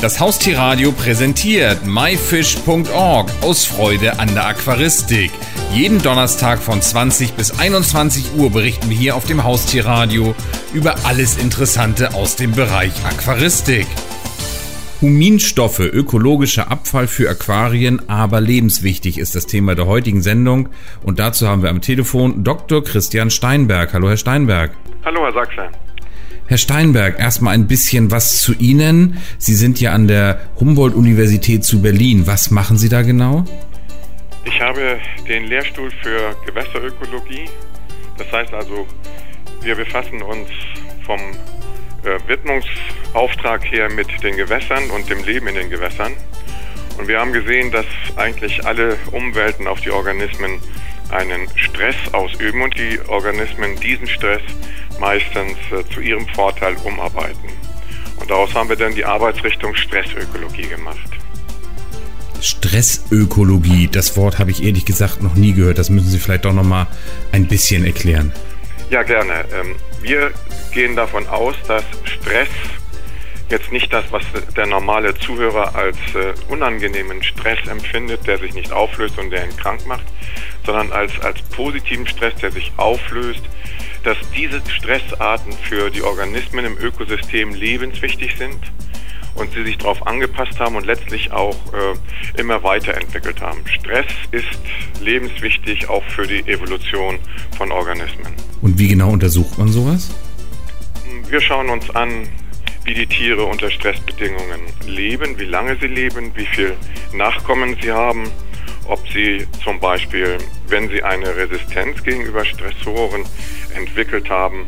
Das Haustierradio präsentiert myfish.org aus Freude an der Aquaristik. Jeden Donnerstag von 20 bis 21 Uhr berichten wir hier auf dem Haustierradio über alles Interessante aus dem Bereich Aquaristik. Huminstoffe, ökologischer Abfall für Aquarien, aber lebenswichtig ist das Thema der heutigen Sendung. Und dazu haben wir am Telefon Dr. Christian Steinberg. Hallo, Herr Steinberg. Hallo, Herr Sachse. Herr Steinberg, erstmal ein bisschen was zu Ihnen. Sie sind ja an der Humboldt-Universität zu Berlin. Was machen Sie da genau? Ich habe den Lehrstuhl für Gewässerökologie. Das heißt also, wir befassen uns vom äh, Widmungsauftrag her mit den Gewässern und dem Leben in den Gewässern. Und wir haben gesehen, dass eigentlich alle Umwelten auf die Organismen einen Stress ausüben und die Organismen diesen Stress meistens äh, zu ihrem Vorteil umarbeiten. Und daraus haben wir dann die Arbeitsrichtung Stressökologie gemacht. Stressökologie, das Wort habe ich ehrlich gesagt noch nie gehört. Das müssen Sie vielleicht doch noch mal ein bisschen erklären. Ja, gerne. Ähm, wir gehen davon aus, dass Stress jetzt nicht das, was der normale Zuhörer als äh, unangenehmen Stress empfindet, der sich nicht auflöst und der ihn krank macht, sondern als, als positiven Stress, der sich auflöst, dass diese Stressarten für die Organismen im Ökosystem lebenswichtig sind und sie sich darauf angepasst haben und letztlich auch äh, immer weiterentwickelt haben. Stress ist lebenswichtig auch für die Evolution von Organismen. Und wie genau untersucht man sowas? Wir schauen uns an, wie die Tiere unter Stressbedingungen leben, wie lange sie leben, wie viel Nachkommen sie haben, ob sie zum Beispiel, wenn sie eine Resistenz gegenüber Stressoren entwickelt haben,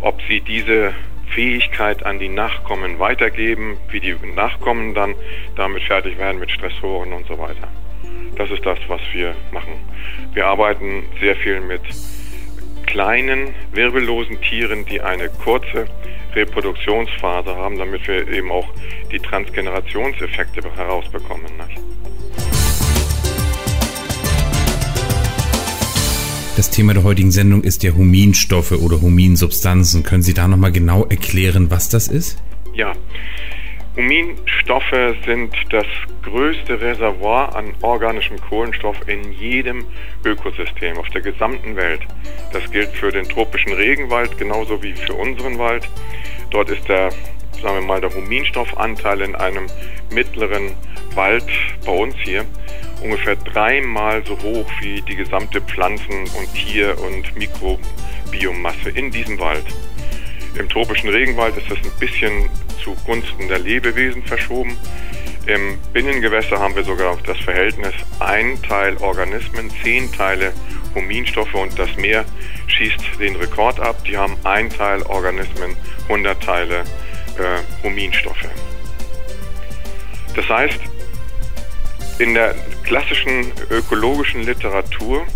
ob sie diese Fähigkeit an die Nachkommen weitergeben, wie die Nachkommen dann damit fertig werden mit Stressoren und so weiter. Das ist das, was wir machen. Wir arbeiten sehr viel mit kleinen, wirbellosen Tieren, die eine kurze Reproduktionsphase haben, damit wir eben auch die Transgenerationseffekte herausbekommen. Nicht? Das Thema der heutigen Sendung ist ja Huminstoffe oder Huminsubstanzen. Können Sie da nochmal genau erklären, was das ist? Ja, Huminstoffe sind das größte Reservoir an organischem Kohlenstoff in jedem Ökosystem auf der gesamten Welt. Das gilt für den tropischen Regenwald genauso wie für unseren Wald. Dort ist der, sagen wir mal, der Huminstoffanteil in einem mittleren Wald bei uns hier ungefähr dreimal so hoch wie die gesamte Pflanzen- und Tier- und Mikrobiomasse in diesem Wald. Im tropischen Regenwald ist das ein bisschen zugunsten der Lebewesen verschoben. Im Binnengewässer haben wir sogar das Verhältnis ein Teil Organismen, zehn Teile Huminstoffe und das Meer schießt den Rekord ab. Die haben ein Teil Organismen, 100 Teile äh, Huminstoffe. Das heißt, in der klassischen ökologischen Literatur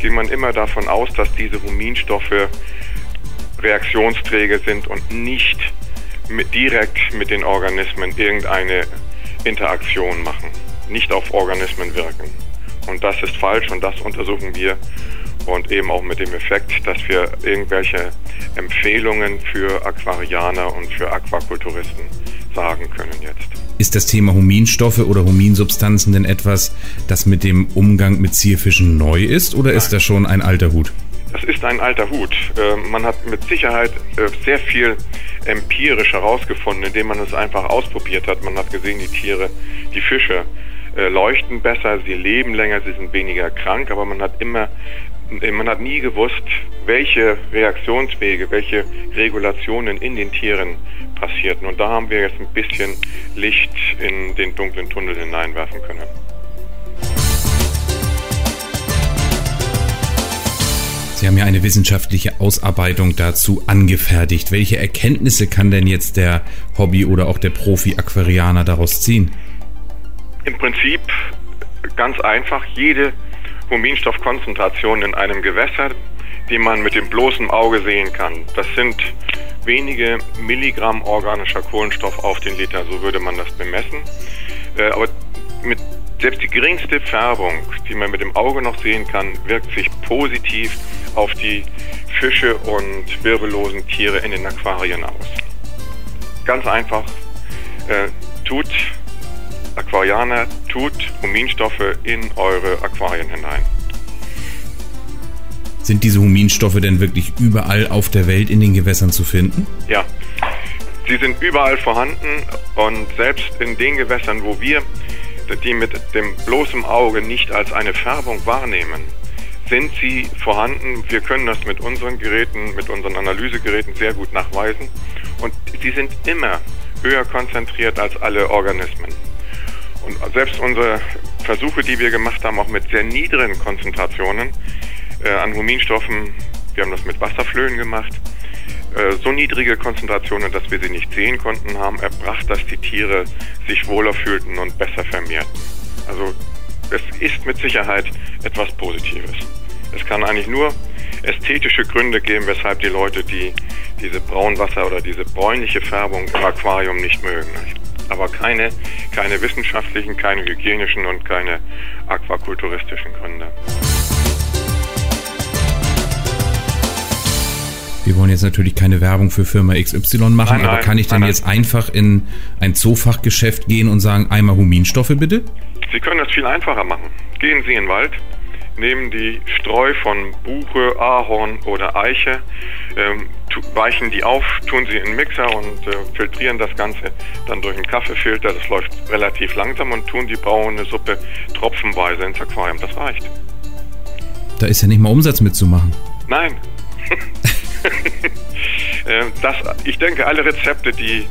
geht man immer davon aus, dass diese Huminstoffe Reaktionsträger sind und nicht mit, direkt mit den Organismen irgendeine Interaktion machen, nicht auf Organismen wirken. Und das ist falsch und das untersuchen wir und eben auch mit dem Effekt, dass wir irgendwelche Empfehlungen für Aquarianer und für Aquakulturisten sagen können jetzt. Ist das Thema Huminstoffe oder Huminsubstanzen denn etwas, das mit dem Umgang mit Zierfischen neu ist oder Nein. ist das schon ein alter Hut? Das ist ein alter Hut. Ähm, man hat mit Sicherheit äh, sehr viel empirisch herausgefunden, indem man es einfach ausprobiert hat. Man hat gesehen, die Tiere, die Fische äh, leuchten besser, sie leben länger, sie sind weniger krank, aber man hat immer man hat nie gewusst, welche Reaktionswege, welche Regulationen in den Tieren passierten. Und da haben wir jetzt ein bisschen Licht in den dunklen Tunnel hineinwerfen können. Sie haben ja eine wissenschaftliche Ausarbeitung dazu angefertigt. Welche Erkenntnisse kann denn jetzt der Hobby- oder auch der Profi-Aquarianer daraus ziehen? Im Prinzip ganz einfach, jede Huminstoffkonzentration in einem Gewässer, die man mit dem bloßen Auge sehen kann. Das sind wenige Milligramm organischer Kohlenstoff auf den Liter, so würde man das bemessen. Äh, aber mit selbst die geringste Färbung, die man mit dem Auge noch sehen kann, wirkt sich positiv auf die Fische und wirbellosen Tiere in den Aquarien aus. Ganz einfach, äh, tut, Aquarianer, tut Huminstoffe in eure Aquarien hinein. Sind diese Huminstoffe denn wirklich überall auf der Welt in den Gewässern zu finden? Ja, sie sind überall vorhanden und selbst in den Gewässern, wo wir die mit dem bloßen Auge nicht als eine Färbung wahrnehmen, sind sie vorhanden. Wir können das mit unseren Geräten, mit unseren Analysegeräten sehr gut nachweisen. Und sie sind immer höher konzentriert als alle Organismen. Und selbst unsere Versuche, die wir gemacht haben, auch mit sehr niedrigen Konzentrationen äh, an Huminstoffen, wir haben das mit Wasserflöhen gemacht, äh, so niedrige Konzentrationen, dass wir sie nicht sehen konnten, haben erbracht, dass die Tiere sich wohler fühlten und besser vermehrten. Also es ist mit Sicherheit etwas Positives. Es kann eigentlich nur ästhetische Gründe geben, weshalb die Leute die, diese Braunwasser oder diese bräunliche Färbung im Aquarium nicht mögen. Aber keine, keine wissenschaftlichen, keine hygienischen und keine aquakulturistischen Gründe. Wir wollen jetzt natürlich keine Werbung für Firma XY machen, nein, nein, aber kann ich dann nein, jetzt einfach in ein Zoofachgeschäft gehen und sagen, einmal Huminstoffe bitte? Sie können das viel einfacher machen. Gehen Sie in den Wald, nehmen die Streu von Buche, Ahorn oder Eiche, ähm, weichen die auf, tun sie in den Mixer und äh, filtrieren das Ganze dann durch einen Kaffeefilter. Das läuft relativ langsam und tun die braune Suppe tropfenweise ins Aquarium. Das reicht. Da ist ja nicht mal Umsatz mitzumachen. Nein. Äh, das, ich denke, alle Rezepte, die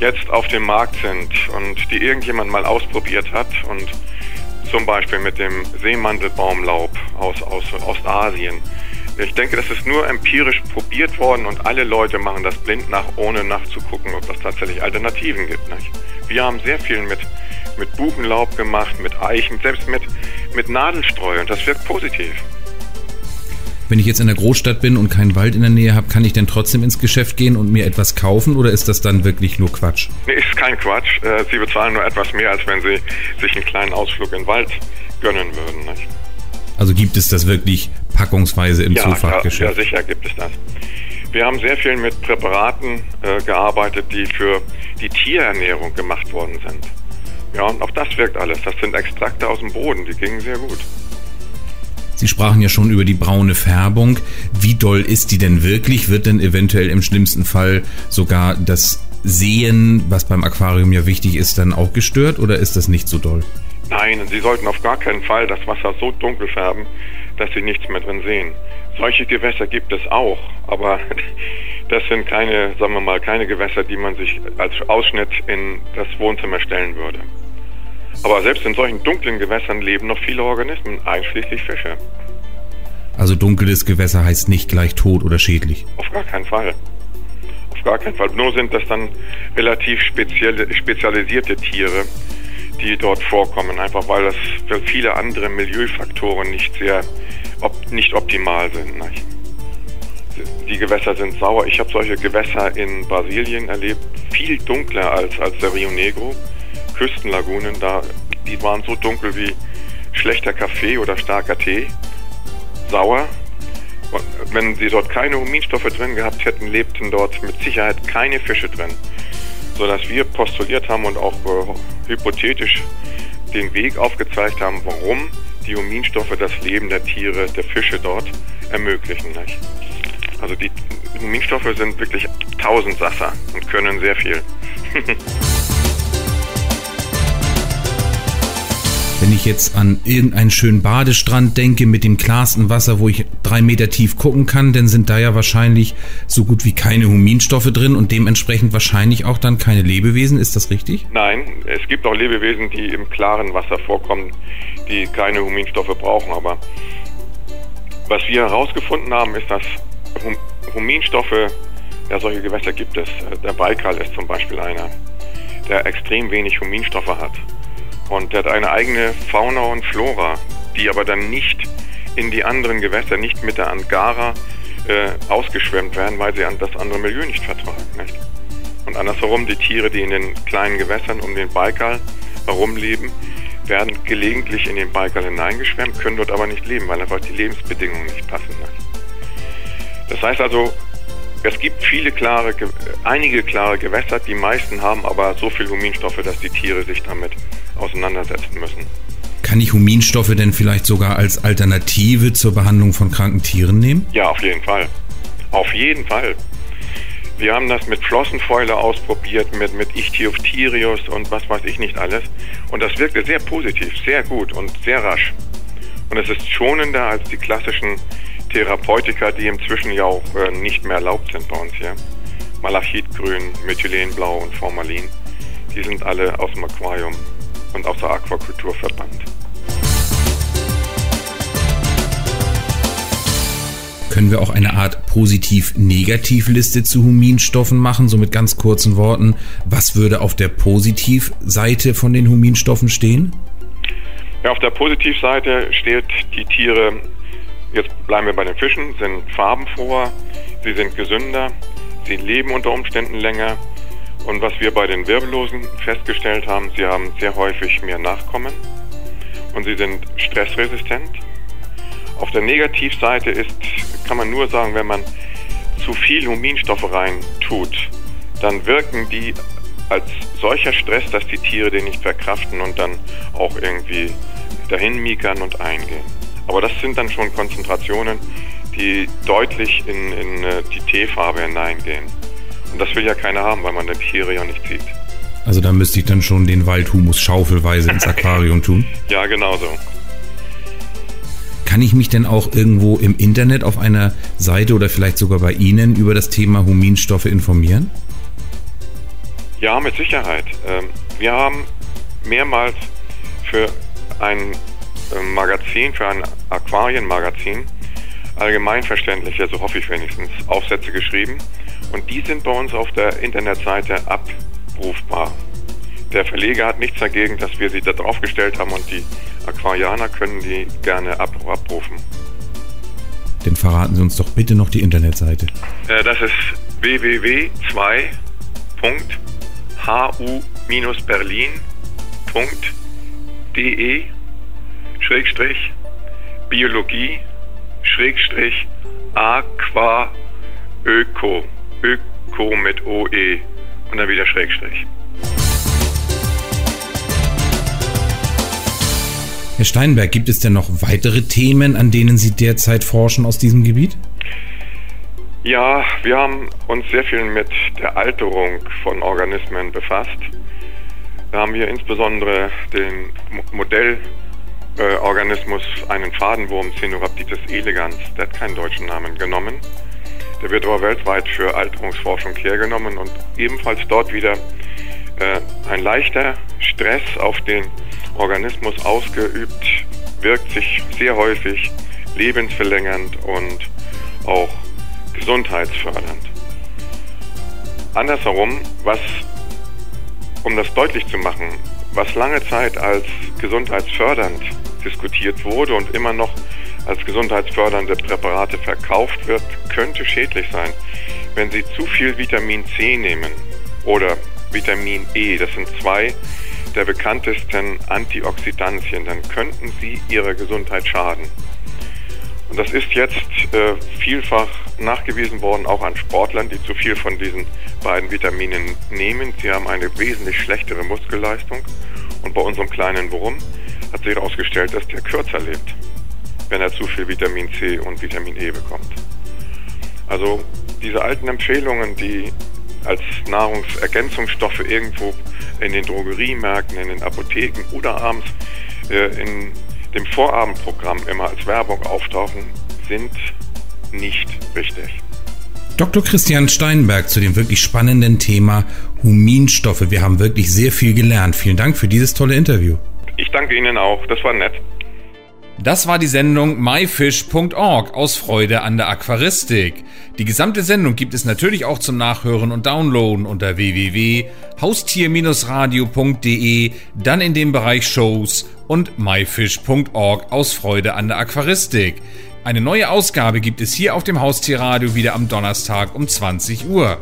jetzt auf dem Markt sind und die irgendjemand mal ausprobiert hat und zum Beispiel mit dem Seemandelbaumlaub aus, aus Ostasien. Ich denke, das ist nur empirisch probiert worden und alle Leute machen das blind nach, ohne nachzugucken, ob es tatsächlich Alternativen gibt. Nicht? Wir haben sehr viel mit, mit Buchenlaub gemacht, mit Eichen, selbst mit, mit Nadelstreu und das wirkt positiv. Wenn ich jetzt in der Großstadt bin und keinen Wald in der Nähe habe, kann ich denn trotzdem ins Geschäft gehen und mir etwas kaufen oder ist das dann wirklich nur Quatsch? Nee, ist kein Quatsch. Äh, Sie bezahlen nur etwas mehr, als wenn Sie sich einen kleinen Ausflug in den Wald gönnen würden. Nicht? Also gibt es das wirklich packungsweise im ja, Zoofachgeschäft? Ja, sicher gibt es das. Wir haben sehr viel mit Präparaten äh, gearbeitet, die für die Tierernährung gemacht worden sind. Ja, und auch das wirkt alles. Das sind Extrakte aus dem Boden, die gingen sehr gut. Sie sprachen ja schon über die braune Färbung. Wie doll ist die denn wirklich? Wird denn eventuell im schlimmsten Fall sogar das Sehen, was beim Aquarium ja wichtig ist, dann auch gestört oder ist das nicht so doll? Nein, Sie sollten auf gar keinen Fall das Wasser so dunkel färben, dass Sie nichts mehr drin sehen. Solche Gewässer gibt es auch, aber das sind keine, sagen wir mal, keine Gewässer, die man sich als Ausschnitt in das Wohnzimmer stellen würde. Aber selbst in solchen dunklen Gewässern leben noch viele Organismen, einschließlich Fische. Also dunkles Gewässer heißt nicht gleich tot oder schädlich? Auf gar keinen Fall. Auf gar keinen Fall. Nur sind das dann relativ spezielle, spezialisierte Tiere, die dort vorkommen, einfach weil das für viele andere Milieufaktoren nicht sehr op, nicht optimal sind. Nicht? Die Gewässer sind sauer. Ich habe solche Gewässer in Brasilien erlebt, viel dunkler als, als der Rio Negro. Küstenlagunen, da, die waren so dunkel wie schlechter Kaffee oder starker Tee, sauer. Und wenn sie dort keine Huminstoffe drin gehabt hätten, lebten dort mit Sicherheit keine Fische drin. Sodass wir postuliert haben und auch äh, hypothetisch den Weg aufgezeigt haben, warum die Huminstoffe das Leben der Tiere, der Fische dort ermöglichen. Nicht? Also die Huminstoffe sind wirklich Tausendsasser und können sehr viel. Wenn ich jetzt an irgendeinen schönen Badestrand denke mit dem klarsten Wasser, wo ich drei Meter tief gucken kann, dann sind da ja wahrscheinlich so gut wie keine Huminstoffe drin und dementsprechend wahrscheinlich auch dann keine Lebewesen. Ist das richtig? Nein, es gibt auch Lebewesen, die im klaren Wasser vorkommen, die keine Huminstoffe brauchen. Aber was wir herausgefunden haben, ist, dass Huminstoffe, ja, solche Gewässer gibt es. Der Baikal ist zum Beispiel einer, der extrem wenig Huminstoffe hat. Und der hat eine eigene Fauna und Flora, die aber dann nicht in die anderen Gewässer, nicht mit der Angara äh, ausgeschwemmt werden, weil sie an das andere Milieu nicht vertragen. Nicht? Und andersherum, die Tiere, die in den kleinen Gewässern um den Baikal herumleben, werden gelegentlich in den Baikal hineingeschwemmt, können dort aber nicht leben, weil einfach die Lebensbedingungen nicht passen. Das heißt also, Es gibt viele klare, einige klare Gewässer, die meisten haben aber so viel Huminstoffe, dass die Tiere sich damit auseinandersetzen müssen. Kann ich Huminstoffe denn vielleicht sogar als Alternative zur Behandlung von kranken Tieren nehmen? Ja, auf jeden Fall. Auf jeden Fall. Wir haben das mit Flossenfäule ausprobiert, mit, mit Ichthyophthirius und was weiß ich nicht alles. Und das wirkte sehr positiv, sehr gut und sehr rasch. Und es ist schonender als die klassischen Therapeutika, die inzwischen ja auch äh, nicht mehr erlaubt sind bei uns hier. Malachitgrün, Methylenblau und Formalin. Die sind alle aus dem Aquarium und aus der Aquakultur verbannt. Können wir auch eine Art Positiv-Negativ-Liste zu Huminstoffen machen, so mit ganz kurzen Worten? Was würde auf der Positivseite von den Huminstoffen stehen? Ja, auf der Positivseite steht, die Tiere, jetzt bleiben wir bei den Fischen, sind farbenfroher, sie sind gesünder, sie leben unter Umständen länger. Und was wir bei den Wirbellosen festgestellt haben, sie haben sehr häufig mehr Nachkommen und sie sind stressresistent. Auf der Negativseite ist, kann man nur sagen, wenn man zu viel Huminstoffe rein tut, dann wirken die als solcher Stress, dass die Tiere den nicht verkraften und dann auch irgendwie dahin miekern und eingehen. Aber das sind dann schon Konzentrationen, die deutlich in, in äh, die Teefarbe hineingehen. Und das will ja keiner haben, weil man die Tiere ja nicht sieht. Also da müsste ich dann schon den Waldhumus schaufelweise ins Aquarium tun? Ja, genau so. Kann ich mich denn auch irgendwo im Internet auf einer Seite oder vielleicht sogar bei Ihnen über das Thema Huminstoffe informieren? Ja, mit Sicherheit. Ähm, wir haben mehrmals für ein ähm, Magazin, für ein Aquarienmagazin, allgemeinverständliche, so hoffe ich wenigstens, Aufsätze geschrieben. Und die sind bei uns auf der Internetseite abrufbar. Der Verleger hat nichts dagegen, dass wir sie da draufgestellt haben und die Aquarianer können die gerne abrufen. Dann verraten Sie uns doch bitte noch die Internetseite. Äh, das ist www.hu-berlin.de Schrägstrich Biologie Schrägstrich Aqua Öko. Öko mit OE und dann wieder Schrägstrich. Herr Steinberg, gibt es denn noch weitere Themen, an denen Sie derzeit forschen aus diesem Gebiet? Ja, wir haben uns sehr viel mit der Alterung von befasst. Da haben wir insbesondere den Modellorganismus, äh, einen Fadenwurm Cenorhabditis elegans, der hat keinen deutschen Namen, genommen. Der wird aber weltweit für Alterungsforschung hergenommen und ebenfalls dort wieder äh, ein leichter Stress auf den Organismus ausgeübt, wirkt sich sehr häufig lebensverlängernd und auch gesundheitsfördernd. Andersherum, was, um das deutlich zu machen, was lange Zeit als gesundheitsfördernd diskutiert wurde und immer noch als gesundheitsfördernde Präparate verkauft wird, könnte schädlich sein. Wenn Sie zu viel Vitamin C nehmen oder Vitamin E, das sind zwei der bekanntesten Antioxidantien, dann könnten sie ihrer Gesundheit schaden. Und das ist jetzt äh, vielfach nachgewiesen worden, auch an Sportlern, die zu viel von diesen beiden Vitaminen nehmen. Sie haben eine wesentlich schlechtere Muskelleistung. Und bei unserem kleinen Wurm hat sich herausgestellt, dass der kürzer lebt, wenn er zu viel Vitamin C und Vitamin E bekommt. Also diese alten Empfehlungen, die als Nahrungsergänzungsstoffe irgendwo in den Drogeriemärkten, in den Apotheken oder abends äh, in dem Vorabendprogramm immer als Werbung auftauchen, sind nicht richtig. Dr. Christian Steinberg zu dem wirklich spannenden Thema Huminstoffe. Wir haben wirklich sehr viel gelernt. Vielen Dank für dieses tolle Interview. Ich danke Ihnen auch. Das war nett. Das war die Sendung myfish.org aus Freude an der Aquaristik. Die gesamte Sendung gibt es natürlich auch zum Nachhören und Downloaden unter www.haustier-radio.de, dann in dem Bereich Shows und myfish.org aus Freude an der Aquaristik. Eine neue Ausgabe gibt es hier auf dem Haustierradio wieder am Donnerstag um 20 Uhr.